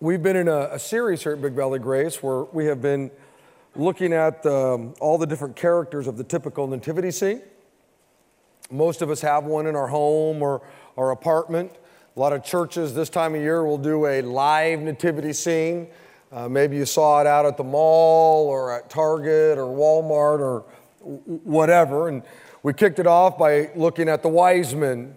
We've been in a, a series here at Big Valley Grace where we have been looking at um, all the different characters of the typical nativity scene. Most of us have one in our home or our apartment. A lot of churches this time of year will do a live nativity scene. Uh, maybe you saw it out at the mall or at Target or Walmart or whatever. And we kicked it off by looking at the wise men.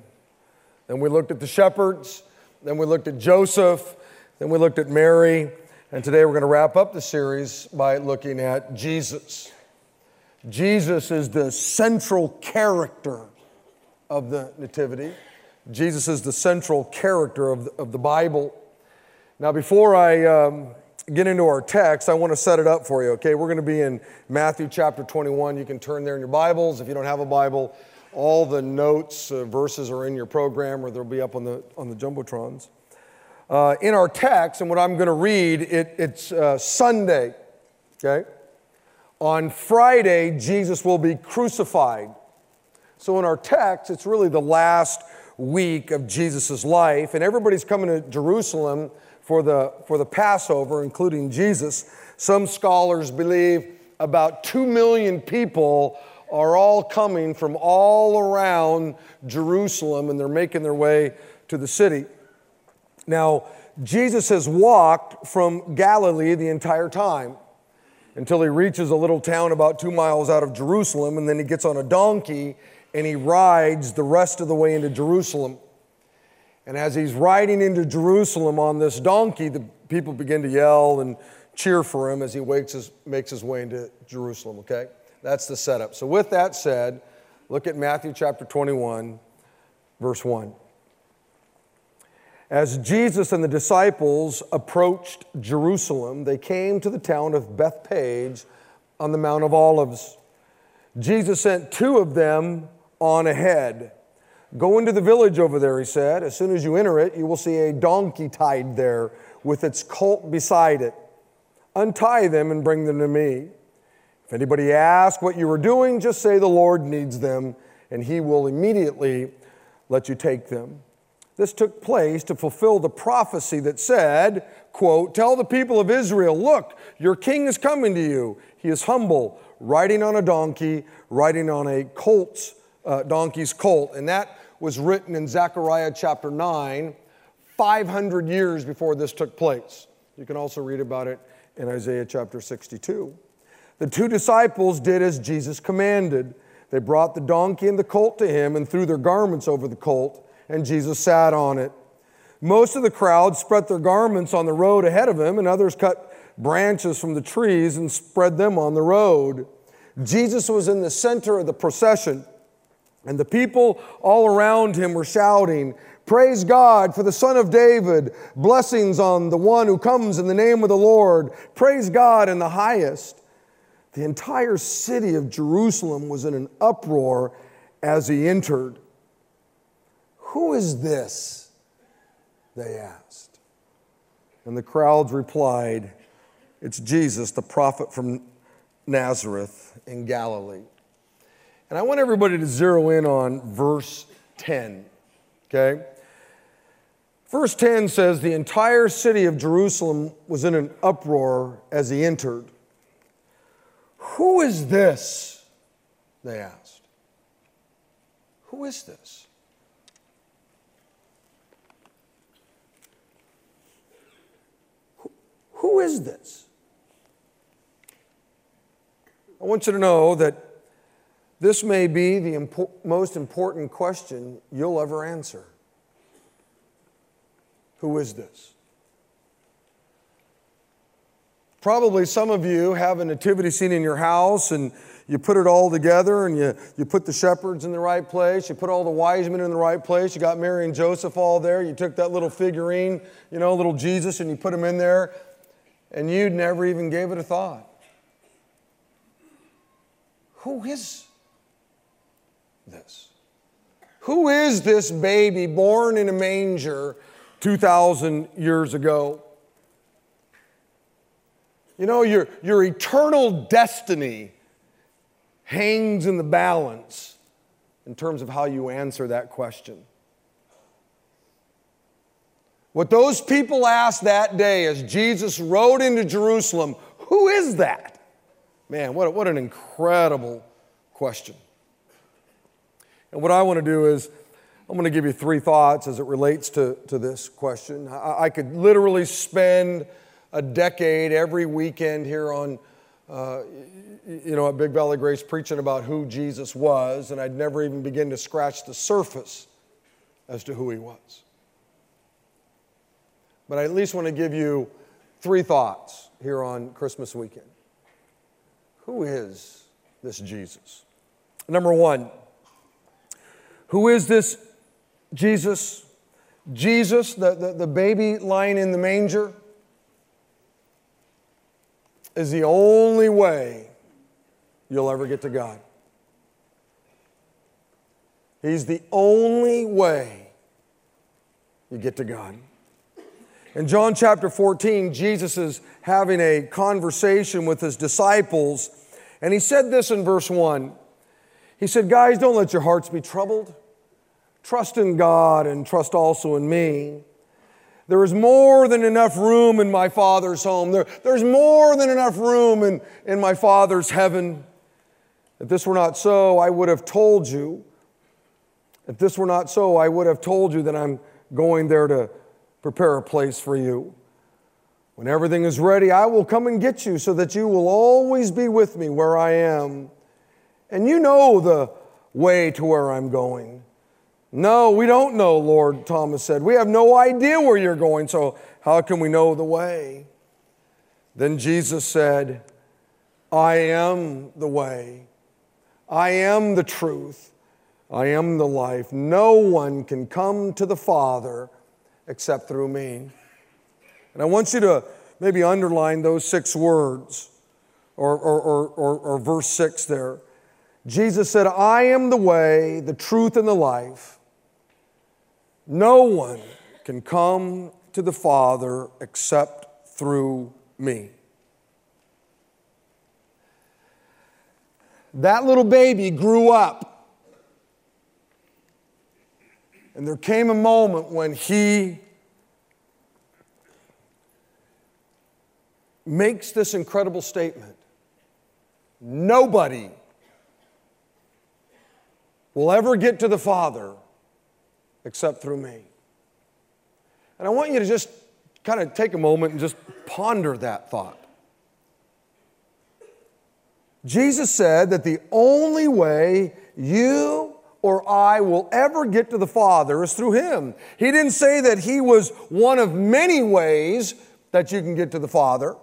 Then we looked at the shepherds. Then we looked at Joseph. Then we looked at Mary, and today we're going to wrap up the series by looking at Jesus. Jesus is the central character of the Nativity. Jesus is the central character of the, of the Bible. Now, before I um, get into our text, I want to set it up for you, okay? We're going to be in Matthew chapter 21. You can turn there in your Bibles. If you don't have a Bible, all the notes, uh, verses are in your program or they'll be up on the, on the Jumbotrons. Uh, in our text, and what I'm going to read, it, it's uh, Sunday, okay? On Friday, Jesus will be crucified. So in our text, it's really the last week of Jesus' life, and everybody's coming to Jerusalem for the, for the Passover, including Jesus. Some scholars believe about two million people are all coming from all around Jerusalem, and they're making their way to the city. Now, Jesus has walked from Galilee the entire time until he reaches a little town about two miles out of Jerusalem, and then he gets on a donkey and he rides the rest of the way into Jerusalem. And as he's riding into Jerusalem on this donkey, the people begin to yell and cheer for him as he his, makes his way into Jerusalem, okay? That's the setup. So, with that said, look at Matthew chapter 21, verse 1. As Jesus and the disciples approached Jerusalem, they came to the town of Bethphage on the Mount of Olives. Jesus sent two of them on ahead. Go into the village over there, he said. As soon as you enter it, you will see a donkey tied there with its colt beside it. Untie them and bring them to me. If anybody asks what you are doing, just say the Lord needs them, and he will immediately let you take them. This took place to fulfill the prophecy that said, quote, Tell the people of Israel, look, your king is coming to you. He is humble, riding on a donkey, riding on a colt's, uh, donkey's colt. And that was written in Zechariah chapter 9, 500 years before this took place. You can also read about it in Isaiah chapter 62. The two disciples did as Jesus commanded. They brought the donkey and the colt to him and threw their garments over the colt and Jesus sat on it. Most of the crowd spread their garments on the road ahead of him, and others cut branches from the trees and spread them on the road. Jesus was in the center of the procession, and the people all around him were shouting, Praise God for the Son of David, blessings on the one who comes in the name of the Lord, praise God in the highest. The entire city of Jerusalem was in an uproar as he entered. Who is this? They asked. And the crowds replied, It's Jesus, the prophet from Nazareth in Galilee. And I want everybody to zero in on verse 10, okay? Verse 10 says, The entire city of Jerusalem was in an uproar as he entered. Who is this? They asked. Who is this? Who is this? I want you to know that this may be the impo- most important question you'll ever answer. Who is this? Probably some of you have a nativity scene in your house and you put it all together and you, you put the shepherds in the right place, you put all the wise men in the right place, you got Mary and Joseph all there, you took that little figurine, you know, little Jesus, and you put him in there and you never even gave it a thought. Who is this? Who is this baby born in a manger 2,000 years ago? You know, your, your eternal destiny hangs in the balance in terms of how you answer that question. What those people asked that day as Jesus rode into Jerusalem, who is that? Man, what, what an incredible question. And what I want to do is, I'm going to give you three thoughts as it relates to, to this question. I, I could literally spend a decade every weekend here on, uh, you know, at Big Valley Grace preaching about who Jesus was, and I'd never even begin to scratch the surface as to who he was. But I at least want to give you three thoughts here on Christmas weekend. Who is this Jesus? Number one, who is this Jesus? Jesus, the, the, the baby lying in the manger, is the only way you'll ever get to God. He's the only way you get to God. In John chapter 14, Jesus is having a conversation with his disciples, and he said this in verse 1. He said, Guys, don't let your hearts be troubled. Trust in God and trust also in me. There is more than enough room in my Father's home. There, there's more than enough room in, in my Father's heaven. If this were not so, I would have told you. If this were not so, I would have told you that I'm going there to prepare a place for you. When everything is ready, I will come and get you so that you will always be with me where I am. And you know the way to where I'm going. No, we don't know, Lord, Thomas said. We have no idea where you're going, so how can we know the way? Then Jesus said, I am the way, I am the truth, I am the life. No one can come to the Father except through me. And I want you to maybe underline those six words or, or, or, or, or verse six there. Jesus said, I am the way, the truth, and the life. No one can come to the Father except through me. That little baby grew up. And there came a moment when he makes this incredible statement Nobody will ever get to the Father except through me. And I want you to just kind of take a moment and just ponder that thought. Jesus said that the only way you or I will ever get to the Father is through Him. He didn't say that He was one of many ways that you can get to the Father,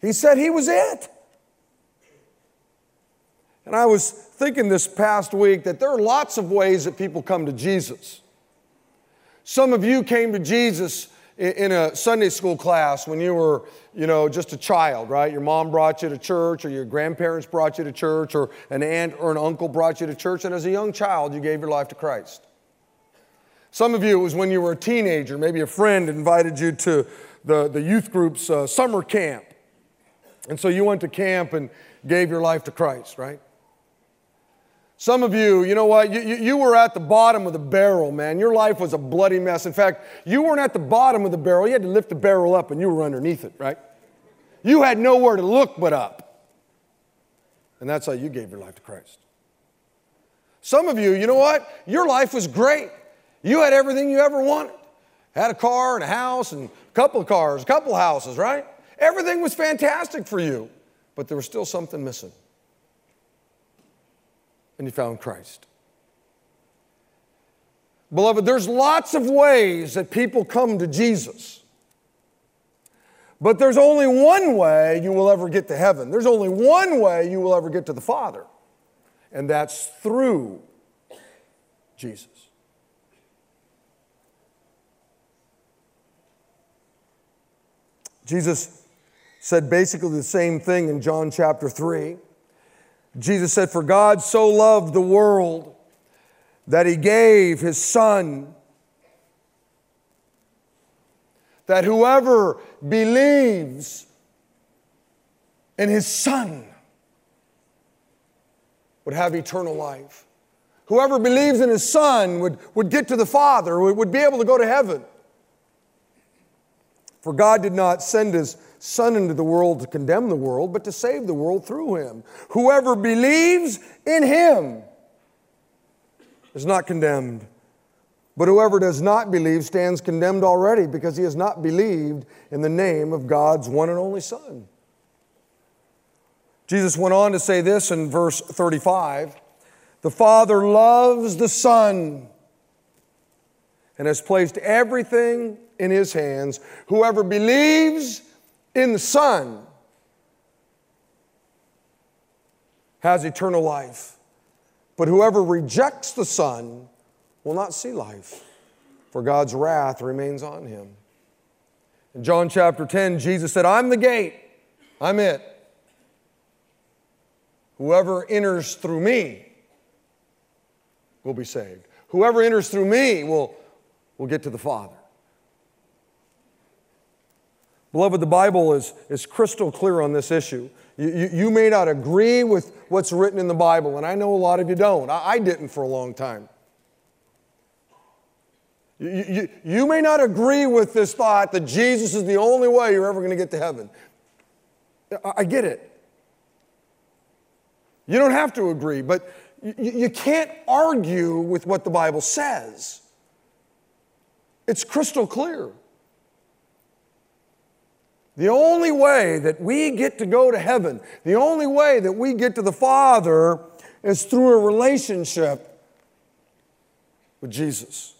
He said He was it. And I was thinking this past week that there are lots of ways that people come to Jesus. Some of you came to Jesus in a Sunday school class when you were, you know, just a child, right? Your mom brought you to church, or your grandparents brought you to church, or an aunt or an uncle brought you to church, and as a young child, you gave your life to Christ. Some of you, it was when you were a teenager, maybe a friend invited you to the, the youth group's uh, summer camp. And so you went to camp and gave your life to Christ, right? Some of you, you know what? You, you, you, were at the bottom of the barrel, man. Your life was a bloody mess. In fact, you weren't at the bottom of the barrel. You had to lift the barrel up and you were underneath it, right? You had nowhere to look but up. And that's how you gave your life to Christ. Some of you, you know what? Your life was great. You had everything you ever wanted. Had a car and a house and a couple of cars, a couple of houses, right? Everything was fantastic for you, but there was still something missing and you found Christ. Beloved, there's lots of ways that people come to Jesus. But there's only one way you will ever get to heaven. There's only one way you will ever get to the Father, and that's through Jesus. Jesus said basically the same thing in John chapter 3. Jesus said, For God so loved the world that he gave his son, that whoever believes in his son would have eternal life. Whoever believes in his son would, would get to the Father, would, would be able to go to heaven. For God did not send his Son into the world to condemn the world, but to save the world through him. Whoever believes in him is not condemned. But whoever does not believe stands condemned already because he has not believed in the name of God's one and only Son. Jesus went on to say this in verse 35 The Father loves the Son and has placed everything in his hands. Whoever believes in the Son has eternal life. But whoever rejects the Son will not see life, for God's wrath remains on him. In John chapter 10, Jesus said, I'm the gate, I'm it. Whoever enters through me will be saved. Whoever enters through me will, will get to the Father. Beloved, the Bible is, is crystal clear on this issue. You, you, you, may not agree with what's written in the Bible, and I know a lot of you don't. I, I didn't for a long time. You, you, you may not agree with this thought that Jesus is the only way you're ever going to get to heaven. I, I get it. You don't have to agree, but you, you can't argue with what the Bible says. It's crystal clear. The only way that we get to go to heaven, the only way that we get to the Father is through a relationship with Jesus.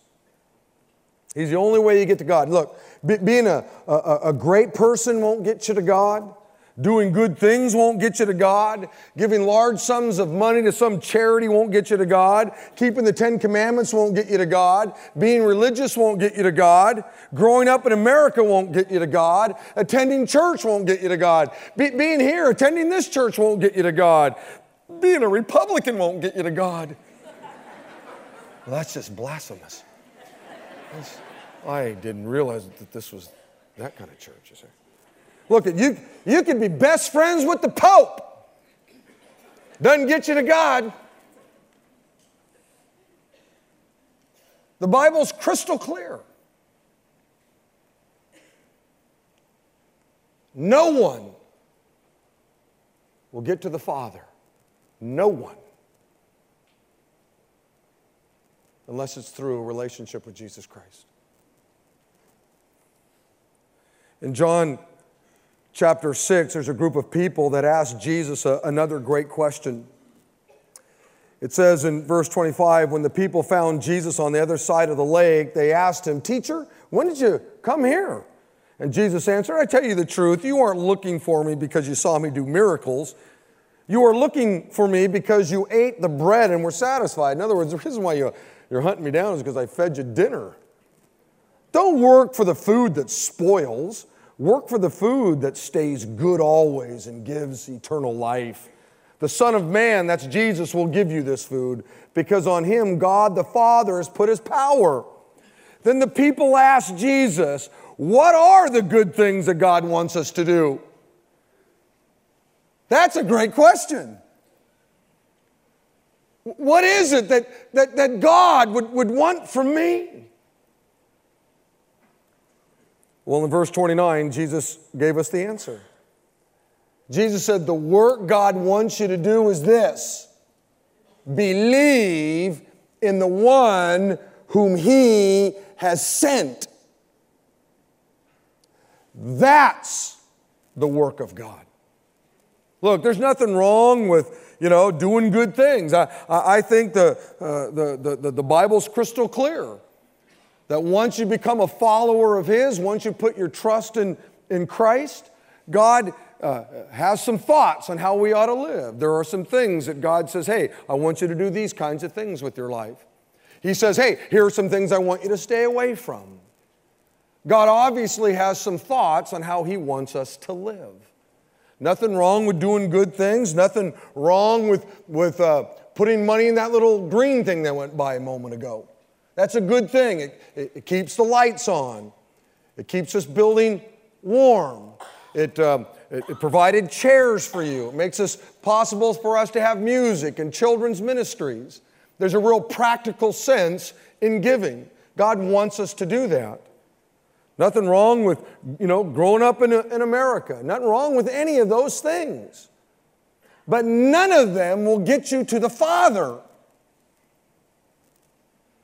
He's the only way you get to God. Look, being a, a, a great person won't get you to God. Doing good things won't get you to God. Giving large sums of money to some charity won't get you to God. Keeping the Ten Commandments won't get you to God. Being religious won't get you to God. Growing up in America won't get you to God. Attending church won't get you to God. Be- being here, attending this church won't get you to God. Being a Republican won't get you to God. Well, that's just blasphemous. That's, I didn't realize that this was that kind of church, is there? Look, you, you can be best friends with the Pope. Doesn't get you to God. The Bible's crystal clear. No one will get to the Father. No one. Unless it's through a relationship with Jesus Christ. In John chapter 6, there's a group of people that ask Jesus a, another great question. It says in verse 25, when the people found Jesus on the other side of the lake, they asked him, Teacher, when did you come here? And Jesus answered, I tell you the truth, you aren't looking for me because you saw me do miracles. You are looking for me because you ate the bread and were satisfied. In other words, the reason why you, you're hunting me down is because I fed you dinner. Don't work for the food that spoils Work for the food that stays good always and gives eternal life. The Son of Man, that's Jesus, will give you this food because on him God the Father has put his power. Then the people ask Jesus, What are the good things that God wants us to do? That's a great question. What is it that, that, that God would, would want from me? Well, in verse 29, Jesus gave us the answer. Jesus said, The work God wants you to do is this believe in the one whom He has sent. That's the work of God. Look, there's nothing wrong with, you know, doing good things. I, I think the, uh, the, the, the Bible's crystal clear. That once you become a follower of His, once you put your trust in, in Christ, God uh, has some thoughts on how we ought to live. There are some things that God says, hey, I want you to do these kinds of things with your life. He says, hey, here are some things I want you to stay away from. God obviously has some thoughts on how He wants us to live. Nothing wrong with doing good things, nothing wrong with, with uh, putting money in that little green thing that went by a moment ago. That's a good thing. It, it, it keeps the lights on, it keeps this building warm. It, um, it, it provided chairs for you. It makes it possible for us to have music and children's ministries. There's a real practical sense in giving. God wants us to do that. Nothing wrong with, you know, growing up in, in America. Nothing wrong with any of those things. But none of them will get you to the Father.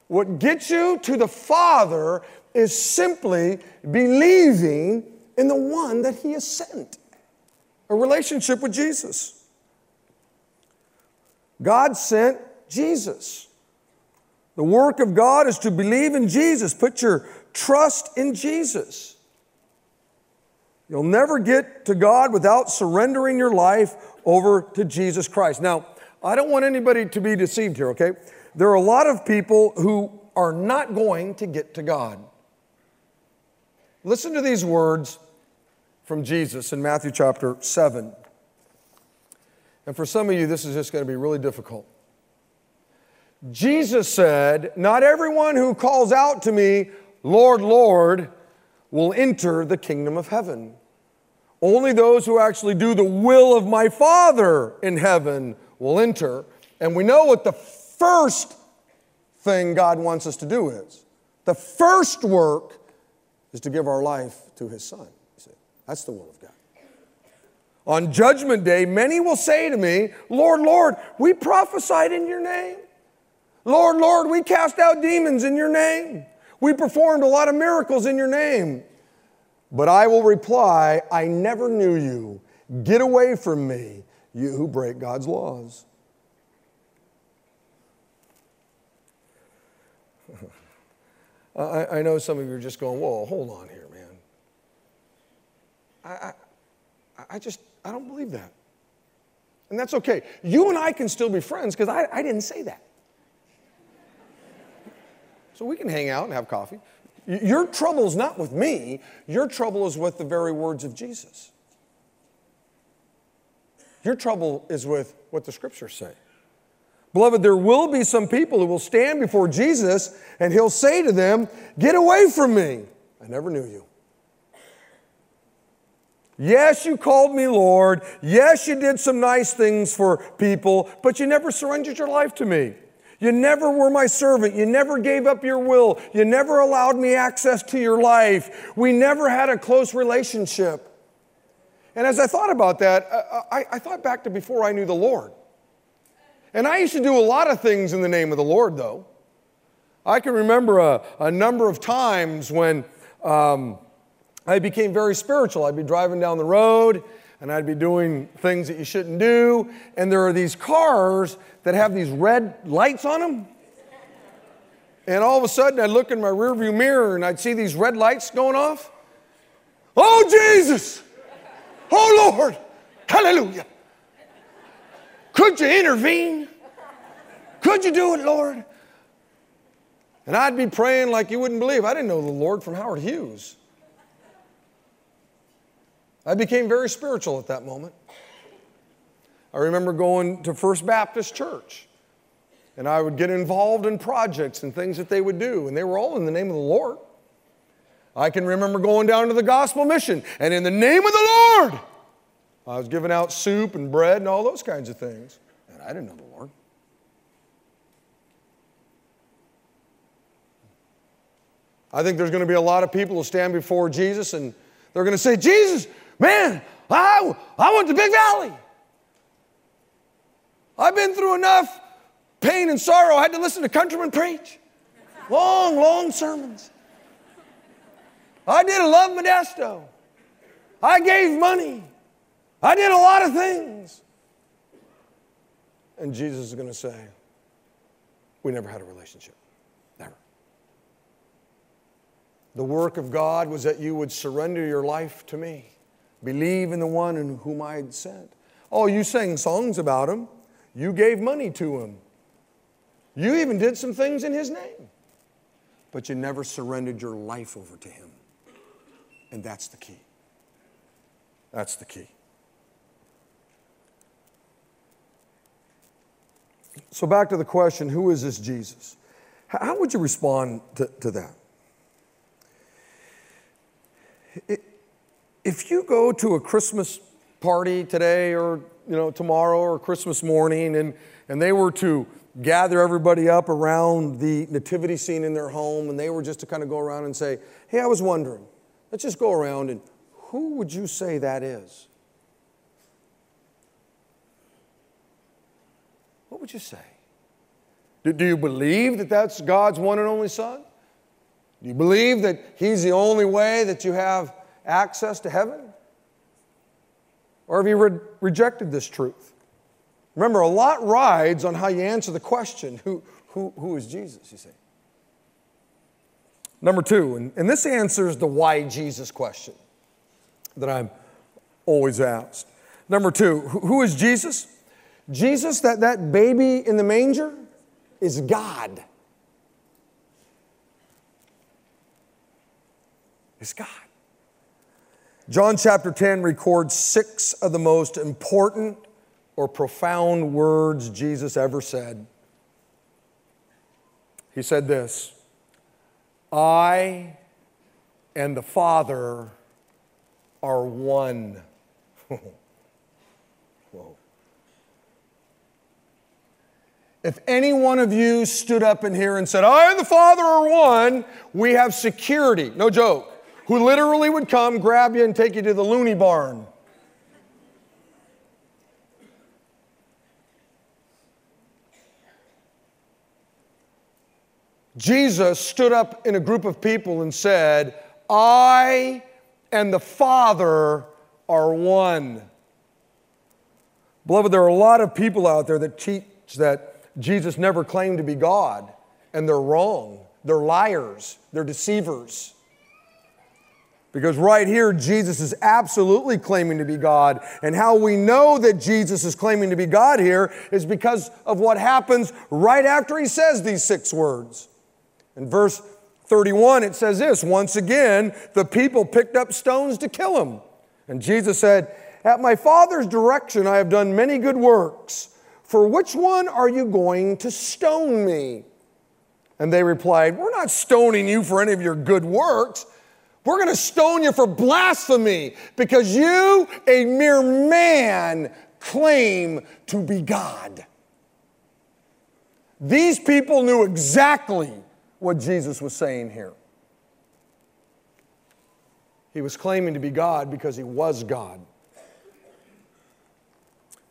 What gets you to the Father is simply believing in the one that He has sent a relationship with Jesus. God sent Jesus. The work of God is to believe in Jesus. Put your trust in Jesus. You'll never get to God without surrendering your life over to Jesus Christ. Now, I don't want anybody to be deceived here, okay? There are a lot of people who are not going to get to God. Listen to these words from Jesus in Matthew chapter 7. And for some of you, this is just going to be really difficult. Jesus said, Not everyone who calls out to me, Lord, Lord, will enter the kingdom of heaven. Only those who actually do the will of my Father in heaven will enter. And we know what the first thing God wants us to do is. The first work is to give our life to His Son. That's the will of God. On judgment day, many will say to me, Lord, Lord, we prophesied in your name. Lord, Lord, we cast out demons in your name. We performed a lot of miracles in your name. But I will reply, I never knew you. Get away from me, you who break God's laws. I, I, know some of you are just going, whoa, hold on here, man. I, I, I just, I don't believe that. And that's okay. You and I can still be friends because I, I didn't say that. So we can hang out and have coffee. Your trouble is not with me, your trouble is with the very words of Jesus. Your trouble is with what the scriptures say. Beloved, there will be some people who will stand before Jesus and he'll say to them, Get away from me. I never knew you. Yes, you called me Lord. Yes, you did some nice things for people, but you never surrendered your life to me. You never were my servant. You never gave up your will. You never allowed me access to your life. We never had a close relationship. And as I thought about that, uh, uh, I, I, thought back to before I knew the Lord. And I used to do a lot of things in the name of the Lord, though. I can remember a, a number of times when um, I became very spiritual. I'd be driving down the road and I'd be doing things that you shouldn't do. And there are these cars that have these red lights on them. And all of a sudden, I'd look in my rearview mirror and I'd see these red lights going off. Oh, Jesus! Oh, Lord! Hallelujah! Could you intervene? Could you do it, Lord? And I'd be praying like you wouldn't believe. I didn't know the Lord from Howard Hughes. I became very spiritual at that moment. I remember going to First Baptist Church, and I would get involved in projects and things that they would do, and they were all in the name of the Lord. I can remember going down to the gospel mission, and in the name of the Lord, I was giving out soup and bread and all those kinds of things, and I didn't know the Lord. I think there's going to be a lot of people who stand before Jesus and they're going to say, Jesus, Man, I, I went to Big Valley. I've been through enough pain and sorrow. I had to listen to Countryman preach. Long, long sermons. I did a love Modesto. I gave money. I did a lot of things. And Jesus is going to say, We never had a relationship. Never. The work of God was that you would surrender your life to me. Believe in the one in whom I had sent. Oh, you sang songs about him. You gave money to him. You even did some things in his name. But you never surrendered your life over to him. And that's the key. That's the key. So, back to the question who is this Jesus? How would you respond to, to that? If you go to a Christmas party today or you know tomorrow or Christmas morning and, and they were to gather everybody up around the nativity scene in their home and they were just to kind of go around and say, hey, I was wondering, Let's just go around and who would you say that is? Would you say? Do, do you believe that that's God's one and only Son? Do you believe that He's the only way that you have access to heaven? Or have you re- rejected this truth? Remember, a lot rides on how you answer the question who, who, who is Jesus, you say? Number two, and, and this answers the why Jesus question that I'm always asked. Number two, who, who is Jesus? Jesus, that, that baby in the manger, is God. Is God. John chapter 10 records six of the most important or profound words Jesus ever said. He said this I and the Father are one. If any one of you stood up in here and said, I and the Father are one, we have security, no joke, who literally would come, grab you, and take you to the loony barn. Jesus stood up in a group of people and said, I and the Father are one. Beloved, there are a lot of people out there that teach that Jesus never claimed to be God, and they're wrong. They're liars, they're deceivers. Because right here, Jesus is absolutely claiming to be God. And how we know that Jesus is claiming to be God here is because of what happens right after he says these six words. In verse 31, it says this Once again, the people picked up stones to kill him. And Jesus said, At my Father's direction, I have done many good works. For which one are you going to stone me? And they replied, We're not stoning you for any of your good works. We're going to stone you for blasphemy because you, a mere man, claim to be God. These people knew exactly what Jesus was saying here. He was claiming to be God because he was God.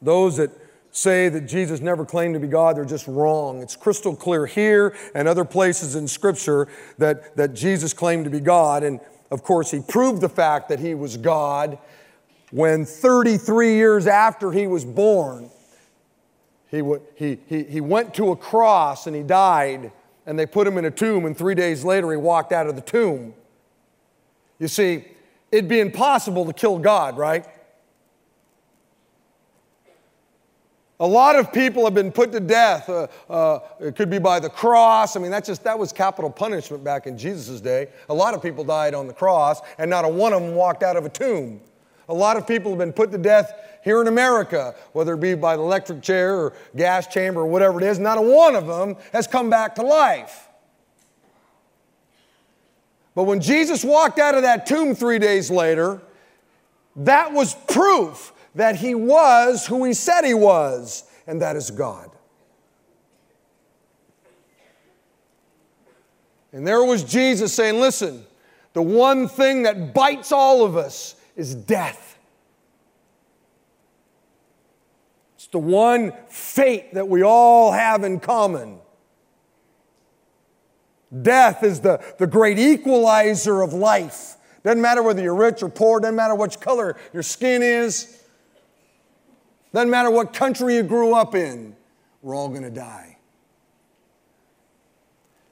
Those that say that Jesus never claimed to be God, they're just wrong. It's crystal clear here and other places in Scripture that, that Jesus claimed to be God. And of course, he proved the fact that he was God when 33 years after he was born, he, he, he, he went to a cross and he died and they put him in a tomb, and three days later he walked out of the tomb. You see, it'd be impossible to kill God, right? A lot of people have been put to death. Uh, uh, it could be by the cross. I mean, that's just that was capital punishment back in Jesus' day. A lot of people died on the cross, and not a one of them walked out of a tomb. A lot of people have been put to death here in America, whether it be by the electric chair or gas chamber or whatever it is, not a one of them has come back to life. But when Jesus walked out of that tomb three days later, that was proof that he was who he said he was, and that is God. And there was Jesus saying, Listen, the one thing that bites all of us is death. It's the one fate that we all have in common. Death is the, the great equalizer of life. Doesn't matter whether you're rich or poor, doesn't matter which color your skin is, doesn't matter what country you grew up in, we're all going to die.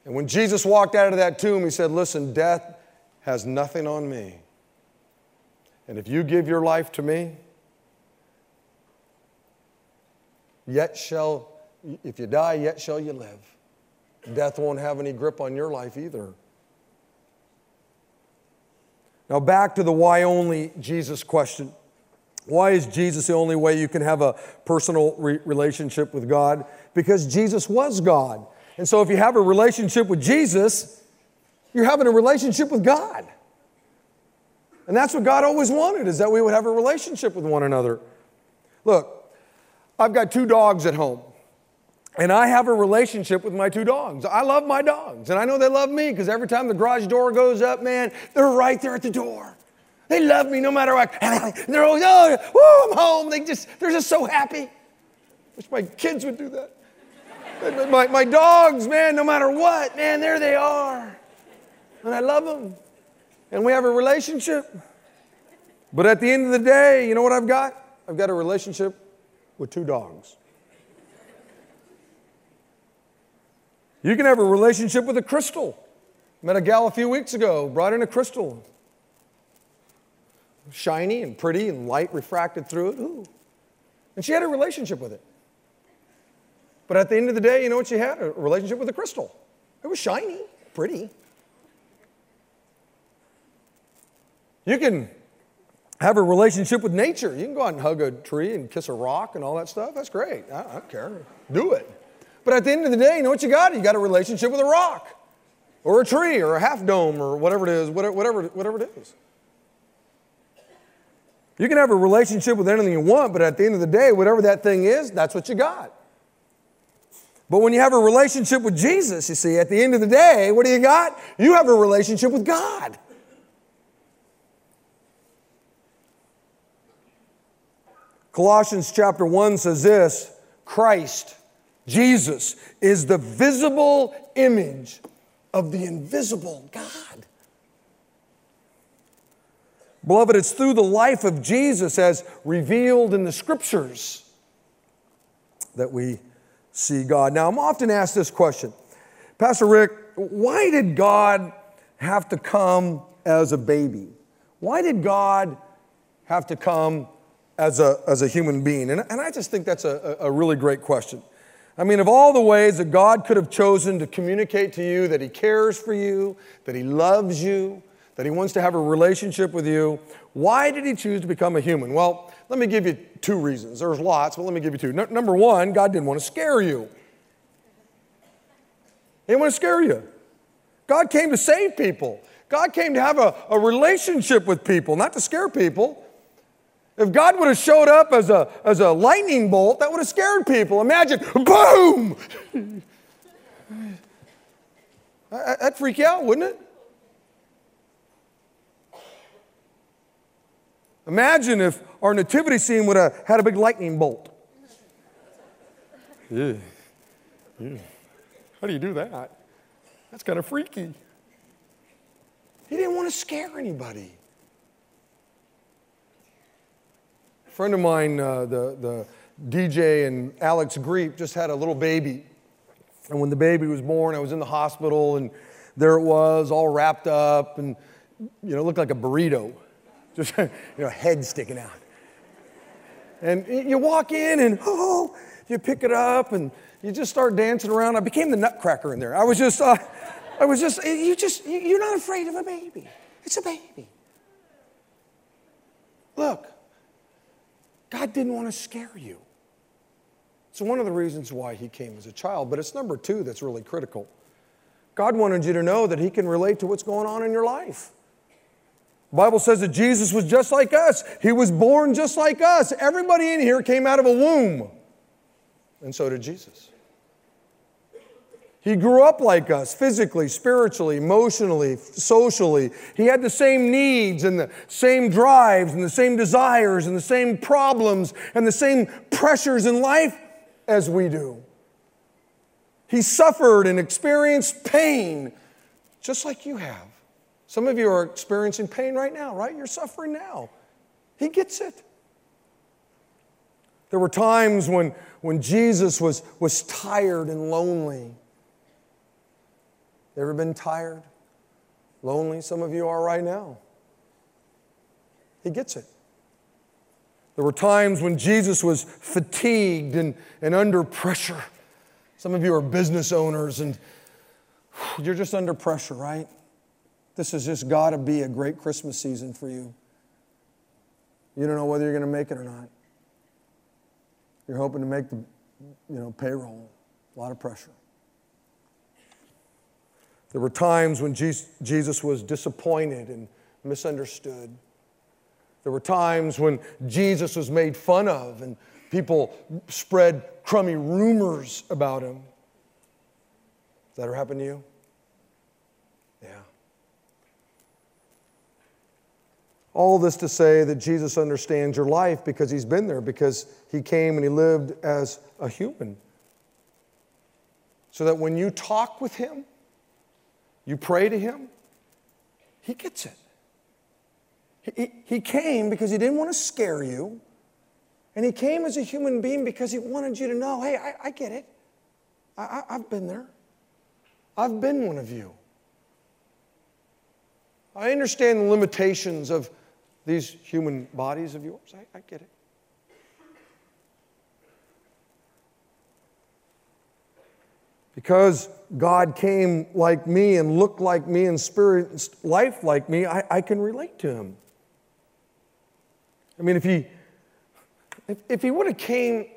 And when Jesus walked out of that tomb, he said, Listen, death has nothing on me. And if you give your life to me, yet shall, if you die, yet shall you live. Death won't have any grip on your life either. Now, back to the why only Jesus question. Why is Jesus the only way you can have a personal re- relationship with God? Because Jesus was God. And so, if you have a relationship with Jesus, you're having a relationship with God. And that's what God always wanted, is that we would have a relationship with one another. Look, I've got two dogs at home. And I have a relationship with my two dogs. I love my dogs, and I know they love me because every time the garage door goes up, man, they're right there at the door. They love me no matter what. and they're always, oh, woo, I'm home. They just, they're just so happy. Wish my kids would do that. My, my dogs, man, no matter what, man, there they are. And I love them. And we have a relationship. But at the end of the day, you know what I've got? I've got a relationship with two dogs. You can have a relationship with a crystal. Met a gal a few weeks ago, brought in a crystal. Shiny and pretty and light refracted through it. Ooh. And she had a relationship with it. But at the end of the day, you know what she had? A relationship with a crystal. It was shiny, pretty. You can have a relationship with nature. You can go out and hug a tree and kiss a rock and all that stuff. That's great. I, don't care. Do it. But at the end of the day, you know what you got? You got a relationship with a rock or a tree or a half dome or whatever it is, whatever, whatever, whatever it is. You can have a relationship with anything you want, but at the end of the day, whatever that thing is, that's what you got. But when you have a relationship with Jesus, you see, at the end of the day, what do you got? You have a relationship with God. Colossians chapter 1 says this Christ, Jesus, is the visible image of the invisible God. Beloved, it's through the life of Jesus as revealed in the scriptures that we see God. Now, I'm often asked this question Pastor Rick, why did God have to come as a baby? Why did God have to come as a, as a human being? And, and I just think that's a, a really great question. I mean, of all the ways that God could have chosen to communicate to you that He cares for you, that He loves you, that He wants to have a relationship with you, why did He choose to become a human? Well, let me give you two reasons. There's lots, but let me give you two. Number one, God didn't want to scare you. He didn't want to scare you. God came to save people. God came to have a, a relationship with people, not to scare people. If God would have showed up as a, as a lightning bolt, that would have scared people. Imagine, boom! That'd freak you out, wouldn't it? Imagine if our nativity scene would have had a big lightning bolt. Yeah. yeah. How do you do that? That's kind of freaky. He didn't want to scare anybody. A friend of mine, uh, the, the DJ and Alex Greep, just had a little baby. And when the baby was born, I was in the hospital, and there it was, all wrapped up, and you know, looked like a burrito, just you know, head sticking out. And you walk in, and oh, you pick it up, and you just start dancing around. I became the nutcracker in there. I was just, uh, I was just, you just, you're not afraid of a baby. It's a baby. Look, God didn't want to scare you. It's one of the reasons why he came as a child, but it's number two that's really critical. God wanted you to know that he can relate to what's going on in your life. Bible says that Jesus was just like us. He was born just like us. Everybody in here came out of a womb. And so did Jesus. He grew up like us physically, spiritually, emotionally, socially. He had the same needs and the same drives and the same desires and the same problems and the same pressures in life as we do. He suffered and experienced pain just like you have. Some of you are experiencing pain right now, right? You're suffering now. He gets it. There were times when, when Jesus was, was tired and lonely. Ever been tired, lonely? Some of you are right now. He gets it. There were times when Jesus was fatigued and, and under pressure. Some of you are business owners and you're just under pressure, right? This has just got to be a great Christmas season for you. You don't know whether you're going to make it or not. You're hoping to make the you know, payroll. A lot of pressure. There were times when Jesus was disappointed and misunderstood. There were times when Jesus was made fun of and People spread crummy rumors about him. Has that ever happened to you? All this to say that Jesus understands your life because he's been there, because he came and he lived as a human. So that when you talk with him, you pray to him, he gets it. He, he came because he didn't want to scare you. And he came as a human being because he wanted you to know hey, I, I get it. I, I, I've been there. I've been one of you. I understand the limitations of these human bodies of yours. I, I get it. Because God came like me and looked like me and experienced life like me, I, I can relate to him. I mean, if he, if, if he would have came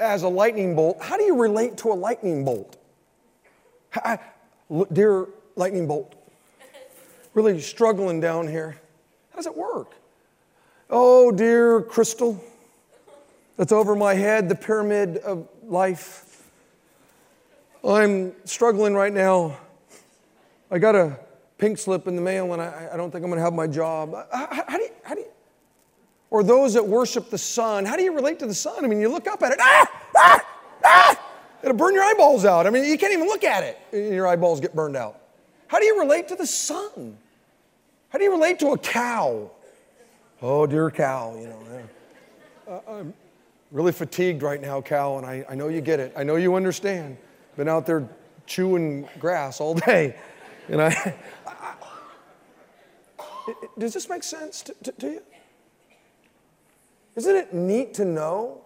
as a lightning bolt, how do you relate to a lightning bolt? I, dear lightning bolt, really struggling down here. How does it work? Oh, dear crystal that's over my head, the pyramid of life. I'm struggling right now. I got a pink slip in the mail and I, I don't think I'm going to have my job. How, how, do you, how do you, or those that worship the sun, how do you relate to the sun? I mean, you look up at it, ah, ah, ah, it'll burn your eyeballs out. I mean, you can't even look at it and your eyeballs get burned out. How do you relate to the sun? How do you relate to a cow? Oh, dear cow, you know. Uh, I'm really fatigued right now, cow, and I, I know you get it. I know you understand. Been out there chewing grass all day. And I, I, I does this make sense to, to, to you? Isn't it neat to know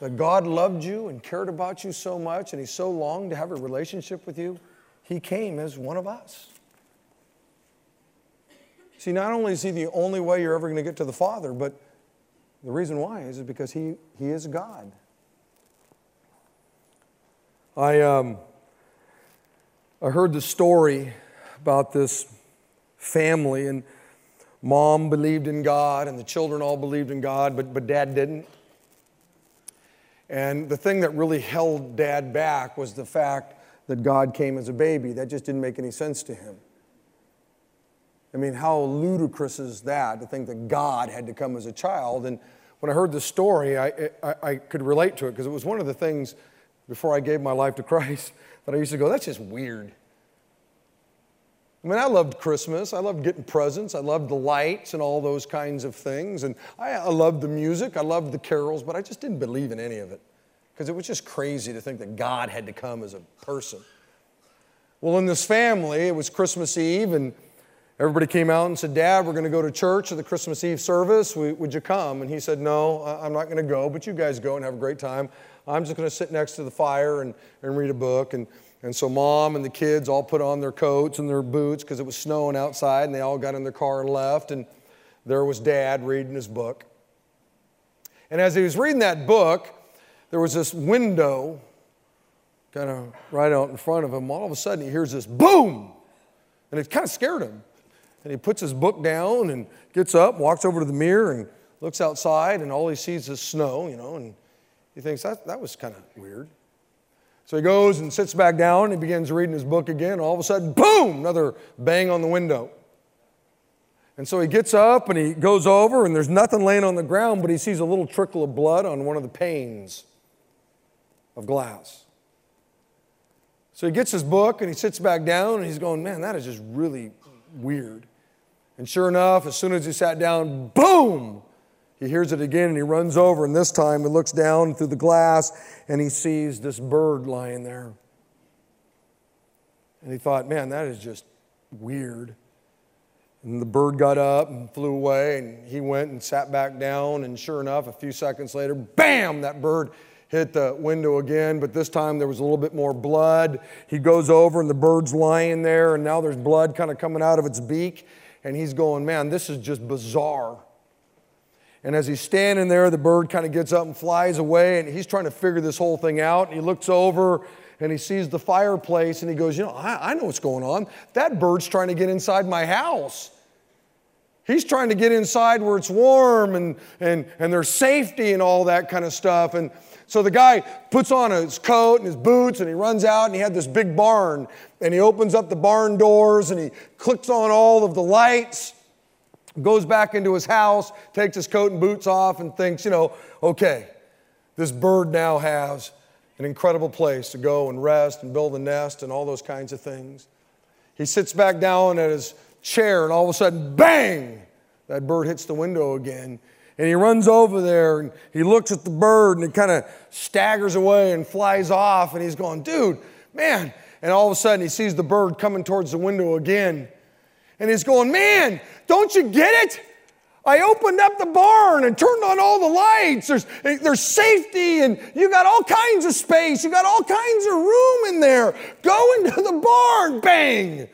that God loved you and cared about you so much and He so longed to have a relationship with you? He came as one of us. See, not only is He the only way you're ever going to get to the Father, but the reason why is because He, he is God. I, um, I heard the story about this family, and mom believed in God, and the children all believed in God, but, but dad didn't. And the thing that really held dad back was the fact that God came as a baby. That just didn't make any sense to him. I mean, how ludicrous is that to think that God had to come as a child? And when I heard the story, I, I, I could relate to it because it was one of the things before I gave my life to Christ that I used to go, that's just weird. I mean, I loved Christmas. I loved getting presents. I loved the lights and all those kinds of things. And I, I loved the music. I loved the carols, but I just didn't believe in any of it because it was just crazy to think that God had to come as a person. Well, in this family, it was Christmas Eve, and everybody came out and said, Dad, we're going to go to church at the Christmas Eve service. Would you come? And he said, No, I'm not going to go, but you guys go and have a great time. I'm just going to sit next to the fire and, and read a book. And, and so mom and the kids all put on their coats and their boots because it was snowing outside, and they all got in their car and left. And there was dad reading his book. And as he was reading that book, there was this window kind of right out in front of him. All of a sudden, he hears this boom, and it kind of scared him. And he puts his book down and gets up, walks over to the mirror, and looks outside, and all he sees is snow, you know, and he thinks that, that was kind of weird. So he goes and sits back down and he begins reading his book again. All of a sudden, boom, another bang on the window. And so he gets up and he goes over, and there's nothing laying on the ground, but he sees a little trickle of blood on one of the panes of glass. So he gets his book and he sits back down and he's going, Man, that is just really weird. And sure enough, as soon as he sat down, boom, he hears it again and he runs over, and this time he looks down through the glass and he sees this bird lying there. And he thought, man, that is just weird. And the bird got up and flew away, and he went and sat back down. And sure enough, a few seconds later, bam, that bird hit the window again, but this time there was a little bit more blood. He goes over, and the bird's lying there, and now there's blood kind of coming out of its beak. And he's going, man, this is just bizarre. And as he's standing there, the bird kind of gets up and flies away, and he's trying to figure this whole thing out. And he looks over and he sees the fireplace, and he goes, You know, I, I know what's going on. That bird's trying to get inside my house. He's trying to get inside where it's warm and, and, and there's safety and all that kind of stuff. And so the guy puts on his coat and his boots and he runs out and he had this big barn and he opens up the barn doors and he clicks on all of the lights, goes back into his house, takes his coat and boots off and thinks, you know, okay, this bird now has an incredible place to go and rest and build a nest and all those kinds of things. He sits back down at his chair and all of a sudden, bang, that bird hits the window again. And he runs over there and he looks at the bird and it kind of staggers away and flies off. And he's going, dude, man. And all of a sudden he sees the bird coming towards the window again. And he's going, man, don't you get it? I opened up the barn and turned on all the lights. There's, there's safety and you got all kinds of space. You got all kinds of room in there. Go into the barn, bang.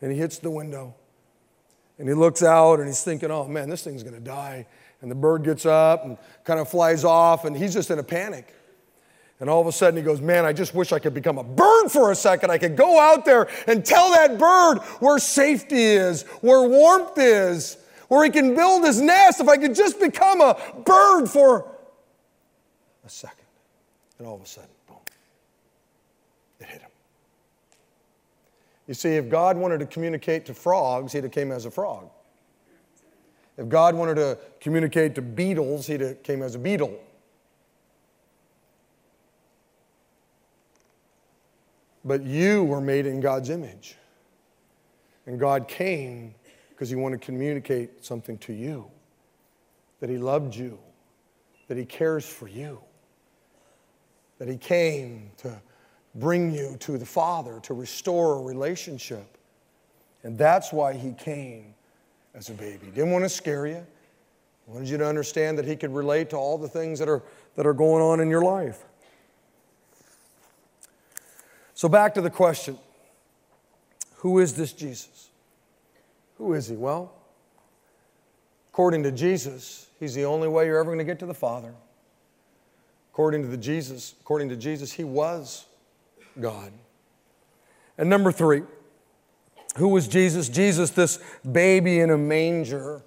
And he hits the window. And he looks out and he's thinking, oh man, this thing's to die. And the bird gets up and kind of flies off, and he's just in a panic. And all of a sudden he goes, Man, I just wish I could become a bird for a second. I could go out there and tell that bird where safety is, where warmth is, where he can build his nest. If I could just become a bird for a second. And all of a sudden, boom, it hit him. You see, if God wanted to communicate to frogs, he'd have came as a frog. If God wanted to communicate to beetles, he came as a beetle. But you were made in God's image. And God came because he wanted to communicate something to you that he loved you, that he cares for you, that he came to bring you to the Father, to restore a relationship. And that's why he came as a baby. Didn't want to scare you. Wanted you to understand that he could relate to all the things that are, that are going on in your life. So, back to the question Who is this Jesus? Who is he? Well, according to Jesus, he's the only way you're ever going to get to the Father. According to the Jesus, according to Jesus, he was God. And number three, who was Jesus? Jesus, this baby in a manger,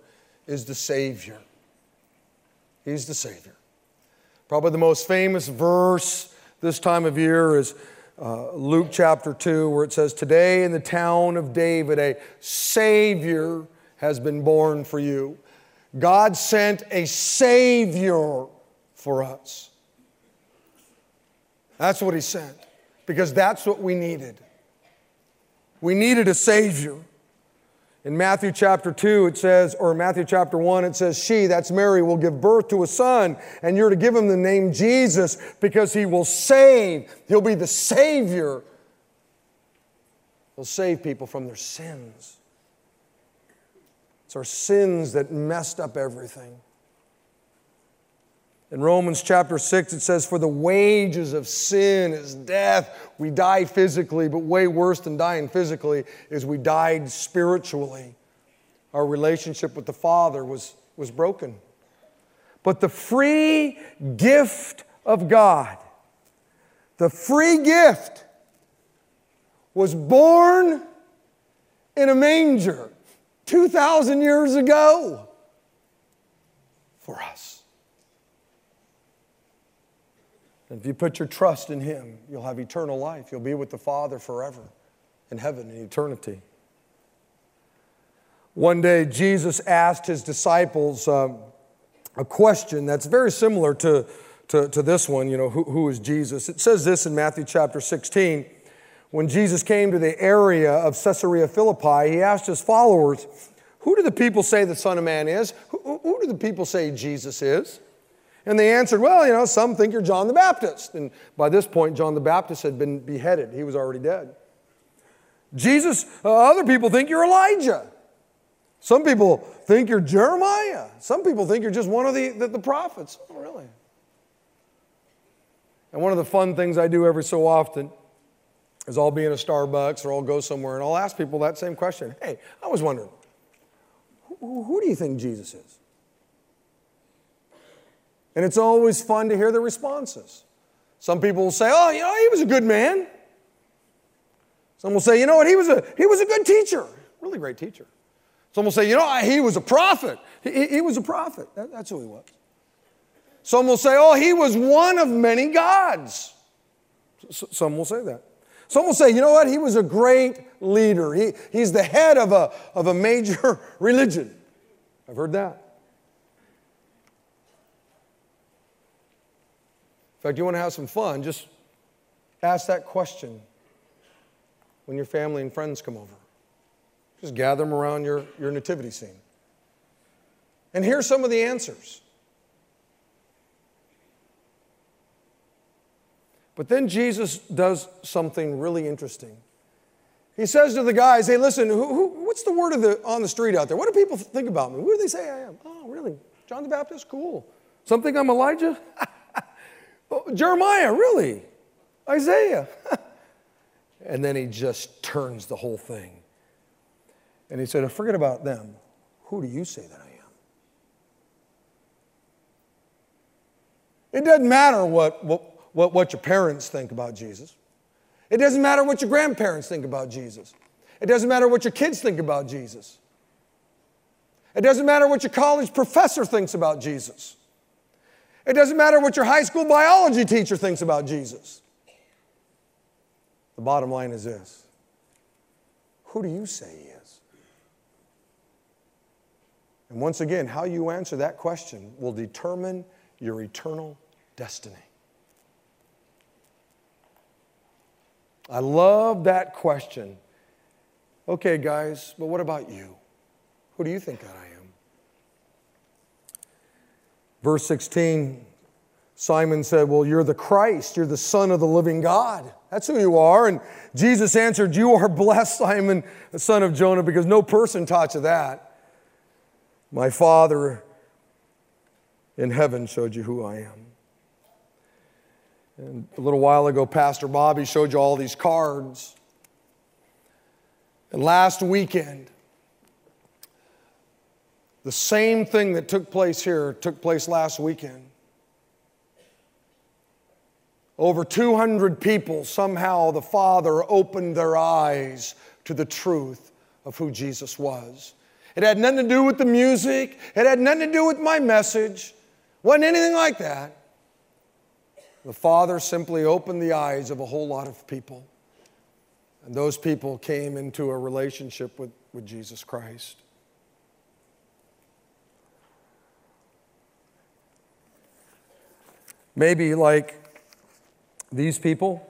is the Savior. He's the Savior. Probably the most famous verse this time of year is uh, Luke chapter 2, where it says, Today in the town of David, a Savior has been born for you. God sent a Savior for us. That's what He sent, because that's what we needed. We needed a Savior. In Matthew chapter 2, it says, or Matthew chapter 1, it says, She, that's Mary, will give birth to a son, and you're to give him the name Jesus because he will save. He'll be the Savior. He'll save people from their sins. It's our sins that messed up everything. In Romans chapter 6, it says, For the wages of sin is death. We die physically, but way worse than dying physically is we died spiritually. Our relationship with the Father was, was broken. But the free gift of God, the free gift, was born in a manger 2,000 years ago for us. And if you put your trust in Him, you'll have eternal life. You'll be with the Father forever in heaven in eternity. One day, Jesus asked his disciples uh, a question that's very similar to, to, to this one, you know, who, who is Jesus? It says this in Matthew chapter 16. When Jesus came to the area of Caesarea Philippi, he asked his followers, Who do the people say the Son of Man is? Who, who do the people say Jesus is? And they answered, Well, you know, some think you're John the Baptist. And by this point, John the Baptist had been beheaded, he was already dead. Jesus, uh, other people think you're Elijah. Some people think you're Jeremiah. Some people think you're just one of the, the, the prophets. Oh, really? And one of the fun things I do every so often is I'll be in a Starbucks or I'll go somewhere and I'll ask people that same question. Hey, I was wondering, who, who do you think Jesus is? And it's always fun to hear the responses. Some people will say, oh, you know, he was a good man. Some will say, you know what, he was a, he was a good teacher, really great teacher. Some will say, you know, he was a prophet. He, he was a prophet. That, that's who he was. Some will say, oh, he was one of many gods. some will say that. Some will say, you know what? He was a great leader. He, he's the head of a, of a major religion. I've heard that. In fact, you want to have some fun, just ask that question when your family and friends come over. Just gather them around your, your nativity scene. And here's some of the answers. But then Jesus does something really interesting. He says to the guys, Hey, listen, who, who, what's the word the, on the street out there? What do people think about me? Who do they say I am? Oh, really? John the Baptist? Cool. Something I'm Elijah? oh, Jeremiah, really? Isaiah? and then he just turns the whole thing. And he said, Forget about them. Who do you say that I am? It doesn't matter what, what, what, what your parents think about Jesus. It doesn't matter what your grandparents think about Jesus. It doesn't matter what your kids think about Jesus. It doesn't matter what your college professor thinks about Jesus. It doesn't matter what your high school biology teacher thinks about Jesus. The bottom line is this Who do you say he is? And once again, how you answer that question will determine your eternal destiny. I love that question. Okay, guys, but what about you? Who do you think that I am? Verse 16, Simon said, Well, you're the Christ, you're the Son of the living God. That's who you are. And Jesus answered, You are blessed, Simon, the son of Jonah, because no person taught you that. My Father in heaven showed you who I am. And a little while ago, Pastor Bobby showed you all these cards. And last weekend, the same thing that took place here took place last weekend. Over 200 people, somehow the Father opened their eyes to the truth of who Jesus was. It had nothing to do with the music, it had nothing to do with my message, wasn't anything like that. The Father simply opened the eyes of a whole lot of people. And those people came into a relationship with, with Jesus Christ. Maybe like these people,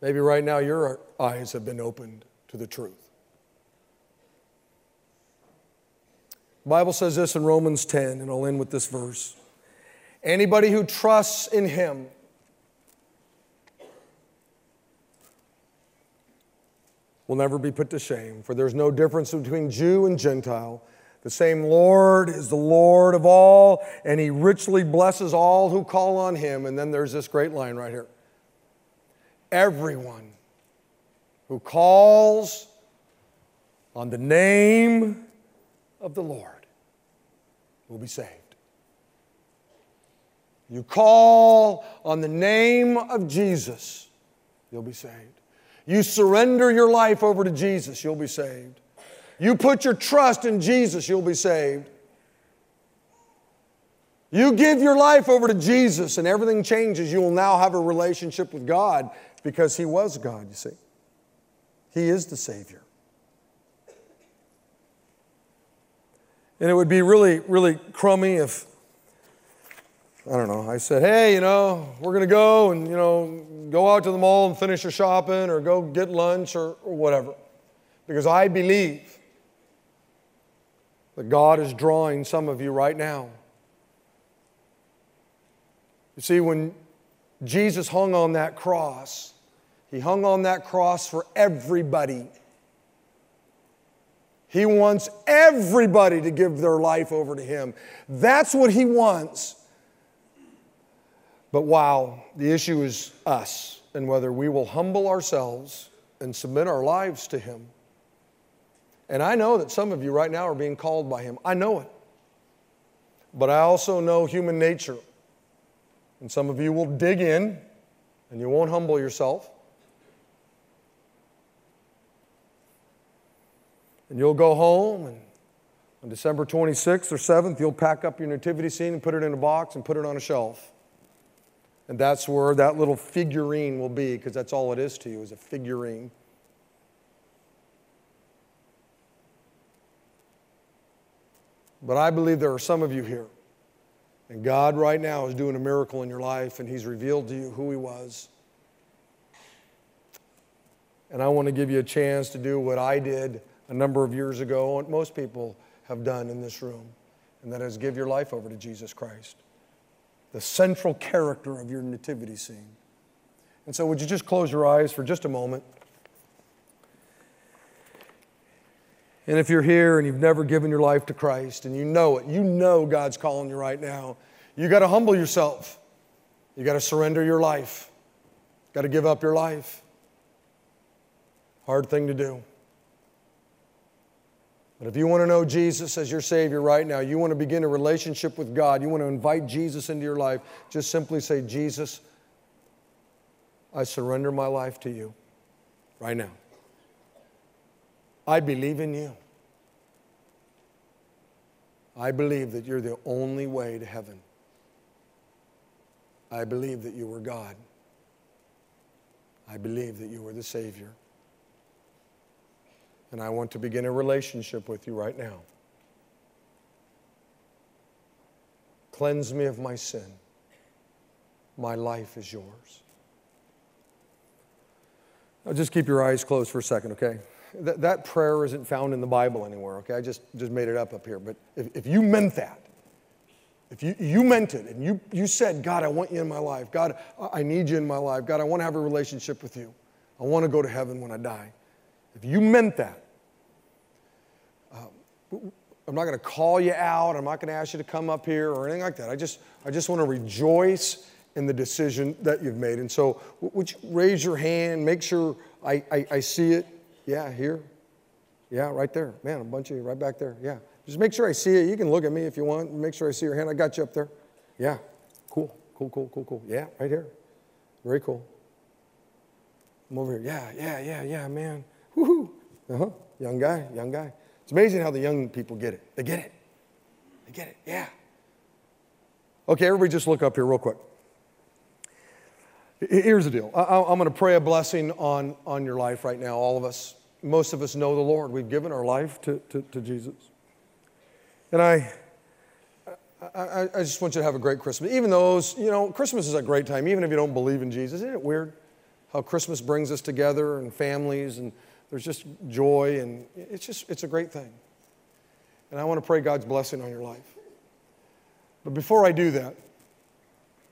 maybe right now your eyes have been opened to the truth. The Bible says this in Romans 10, and I'll end with this verse. Anybody who trusts in Him will never be put to shame, for there's no difference between Jew and Gentile. The same Lord is the Lord of all, and He richly blesses all who call on Him. And then there's this great line right here Everyone who calls on the name of the Lord will be saved. You call on the name of Jesus, you'll be saved. You surrender your life over to Jesus, you'll be saved. You put your trust in Jesus, you'll be saved. You give your life over to Jesus and everything changes. You will now have a relationship with God because He was God, you see. He is the Savior. And it would be really, really crummy if I don't know. I said, hey, you know, we're going to go and, you know, go out to the mall and finish your shopping or go get lunch or, or whatever. Because I believe that God is drawing some of you right now. You see, when Jesus hung on that cross, he hung on that cross for everybody. He wants everybody to give their life over to Him. That's what He wants. But wow, the issue is us and whether we will humble ourselves and submit our lives to Him. And I know that some of you right now are being called by Him. I know it. But I also know human nature. And some of you will dig in and you won't humble yourself. And you'll go home, and on December 26th or 7th, you'll pack up your nativity scene and put it in a box and put it on a shelf. And that's where that little figurine will be, because that's all it is to you, is a figurine. But I believe there are some of you here, and God right now is doing a miracle in your life, and He's revealed to you who He was. And I want to give you a chance to do what I did a number of years ago, what most people have done in this room, and that is give your life over to Jesus Christ, the central character of your nativity scene. And so, would you just close your eyes for just a moment? And if you're here and you've never given your life to Christ and you know it, you know God's calling you right now, you got to humble yourself. You got to surrender your life. Got to give up your life. Hard thing to do. But if you want to know Jesus as your Savior right now, you want to begin a relationship with God, you want to invite Jesus into your life, just simply say, Jesus, I surrender my life to you right now. I believe in you. I believe that you're the only way to heaven. I believe that you were God. I believe that you were the Savior. And I want to begin a relationship with you right now. Cleanse me of my sin. My life is yours. Now, just keep your eyes closed for a second, okay? That, that prayer isn't found in the Bible anywhere, okay? I just, just made it up up here. But if, if you meant that, if you, you meant it and you, you said, God, I want you in my life. God, I need you in my life. God, I want to have a relationship with you. I want to go to heaven when I die. If you meant that, uh, I'm not going to call you out. I'm not going to ask you to come up here or anything like that. I just, I just want to rejoice in the decision that you've made. And so, would you raise your hand, make sure I, I, I see it? Yeah, here. Yeah, right there. Man, a bunch of you right back there. Yeah. Just make sure I see it. You can look at me if you want. Make sure I see your hand. I got you up there. Yeah. Cool. Cool, cool, cool, cool. Yeah, right here. Very cool. I'm over here. Yeah, yeah, yeah, yeah, man. Woohoo. Uh-huh. Young guy, young guy. It's amazing how the young people get it. They get it. They get it. Yeah. Okay, everybody just look up here real quick. Here's the deal. I'm going to pray a blessing on, on your life right now, all of us most of us know the Lord. We've given our life to, to, to Jesus. And I, I, I, just want you to have a great Christmas. Even those, you know, Christmas is a great time, even if you don't believe in Jesus. Isn't it weird how Christmas brings us together and families and there's just joy and it's just, it's a great thing. And I want to pray God's blessing on your life. But before I do that,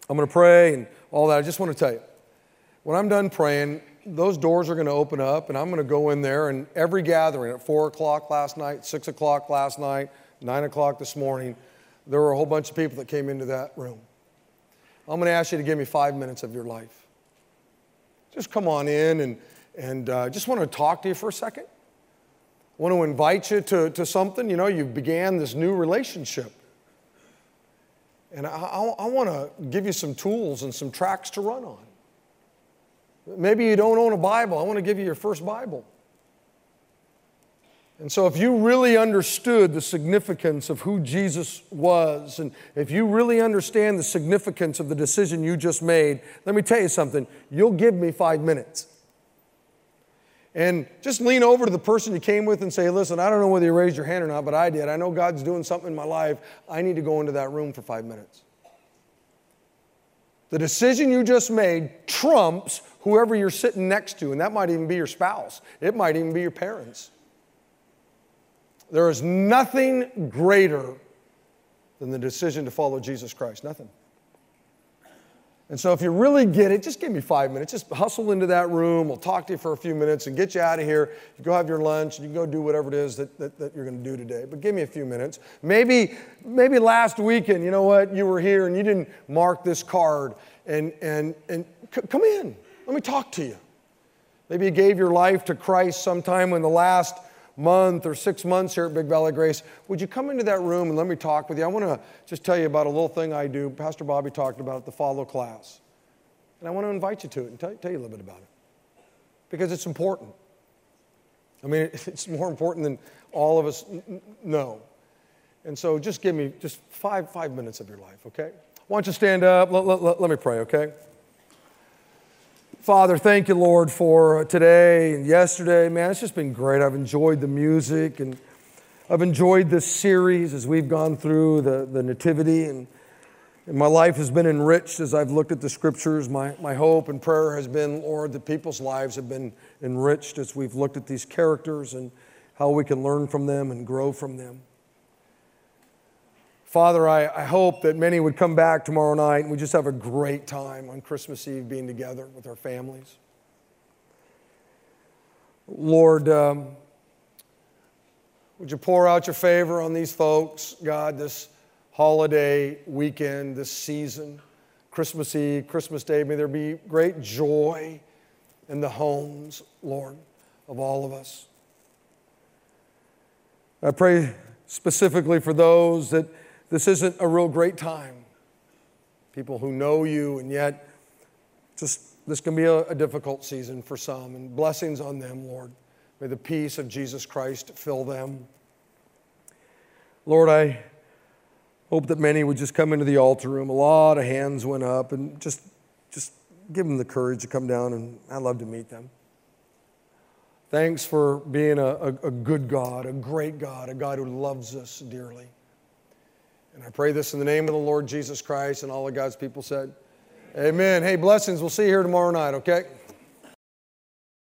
I'm going to pray and all that. I just want to tell you, when I'm done praying, those doors are going to open up, and I'm going to go in there. And every gathering at 4 o'clock last night, 6 o'clock last night, 9 o'clock this morning, there were a whole bunch of people that came into that room. I'm going to ask you to give me five minutes of your life. Just come on in and, and uh, just want to talk to you for a second. I want to invite you to, to something. You know, you began this new relationship. And I, I, I want to give you some tools and some tracks to run on. Maybe you don't own a Bible. I want to give you your first Bible. And so, if you really understood the significance of who Jesus was, and if you really understand the significance of the decision you just made, let me tell you something. You'll give me five minutes. And just lean over to the person you came with and say, Listen, I don't know whether you raised your hand or not, but I did. I know God's doing something in my life. I need to go into that room for five minutes. The decision you just made trumps whoever you're sitting next to, and that might even be your spouse, it might even be your parents. There is nothing greater than the decision to follow Jesus Christ. Nothing. And so, if you really get it, just give me five minutes. Just hustle into that room. We'll talk to you for a few minutes and get you out of here. You go have your lunch and you go do whatever it is that, that, that, you're going to do today. But give me a few minutes. Maybe, maybe last weekend, you know what? You were here and you didn't mark this card. And, and, and c- come in. Let me talk to you. Maybe you gave your life to Christ sometime in the last month or six months here at Big Valley Grace, would you come into that room and let me talk with you? I want to just tell you about a little thing I do. Pastor Bobby talked about it, the follow class. And I want to invite you to it and tell, tell you a little bit about it because it's important. I mean, it's more important than all of us know. And so just give me just five, five minutes of your life, okay? Why don't you stand up? Let, let, let, let me pray, okay? Father, thank you, Lord, for uh, today and yesterday. Man, it's just been great. I've enjoyed the music and I've enjoyed this series as we've gone through the, the Nativity. And, and my life has been enriched as I've looked at the scriptures. My, my hope and prayer has been, Lord, that people's lives have been enriched as we've looked at these characters and how we can learn from them and grow from them. Father, I, I hope that many would come back tomorrow night and we just have a great time on Christmas Eve being together with our families. Lord, um, would you pour out your favor on these folks, God, this holiday weekend, this season, Christmas Eve, Christmas Day? May there be great joy in the homes, Lord, of all of us. I pray specifically for those that this isn't a real great time. People who know you, and yet just this can be a, a difficult season for some, and blessings on them, Lord. May the peace of Jesus Christ fill them. Lord, I hope that many would just come into the altar room. A lot of hands went up, and just, just give them the courage to come down, and I'd love to meet them. Thanks for being a, a, a good God, a great God, a God who loves us dearly. And I pray this in the name of the Lord Jesus Christ and all of God's people said, Amen. Hey, blessings. We'll see you here tomorrow night, okay?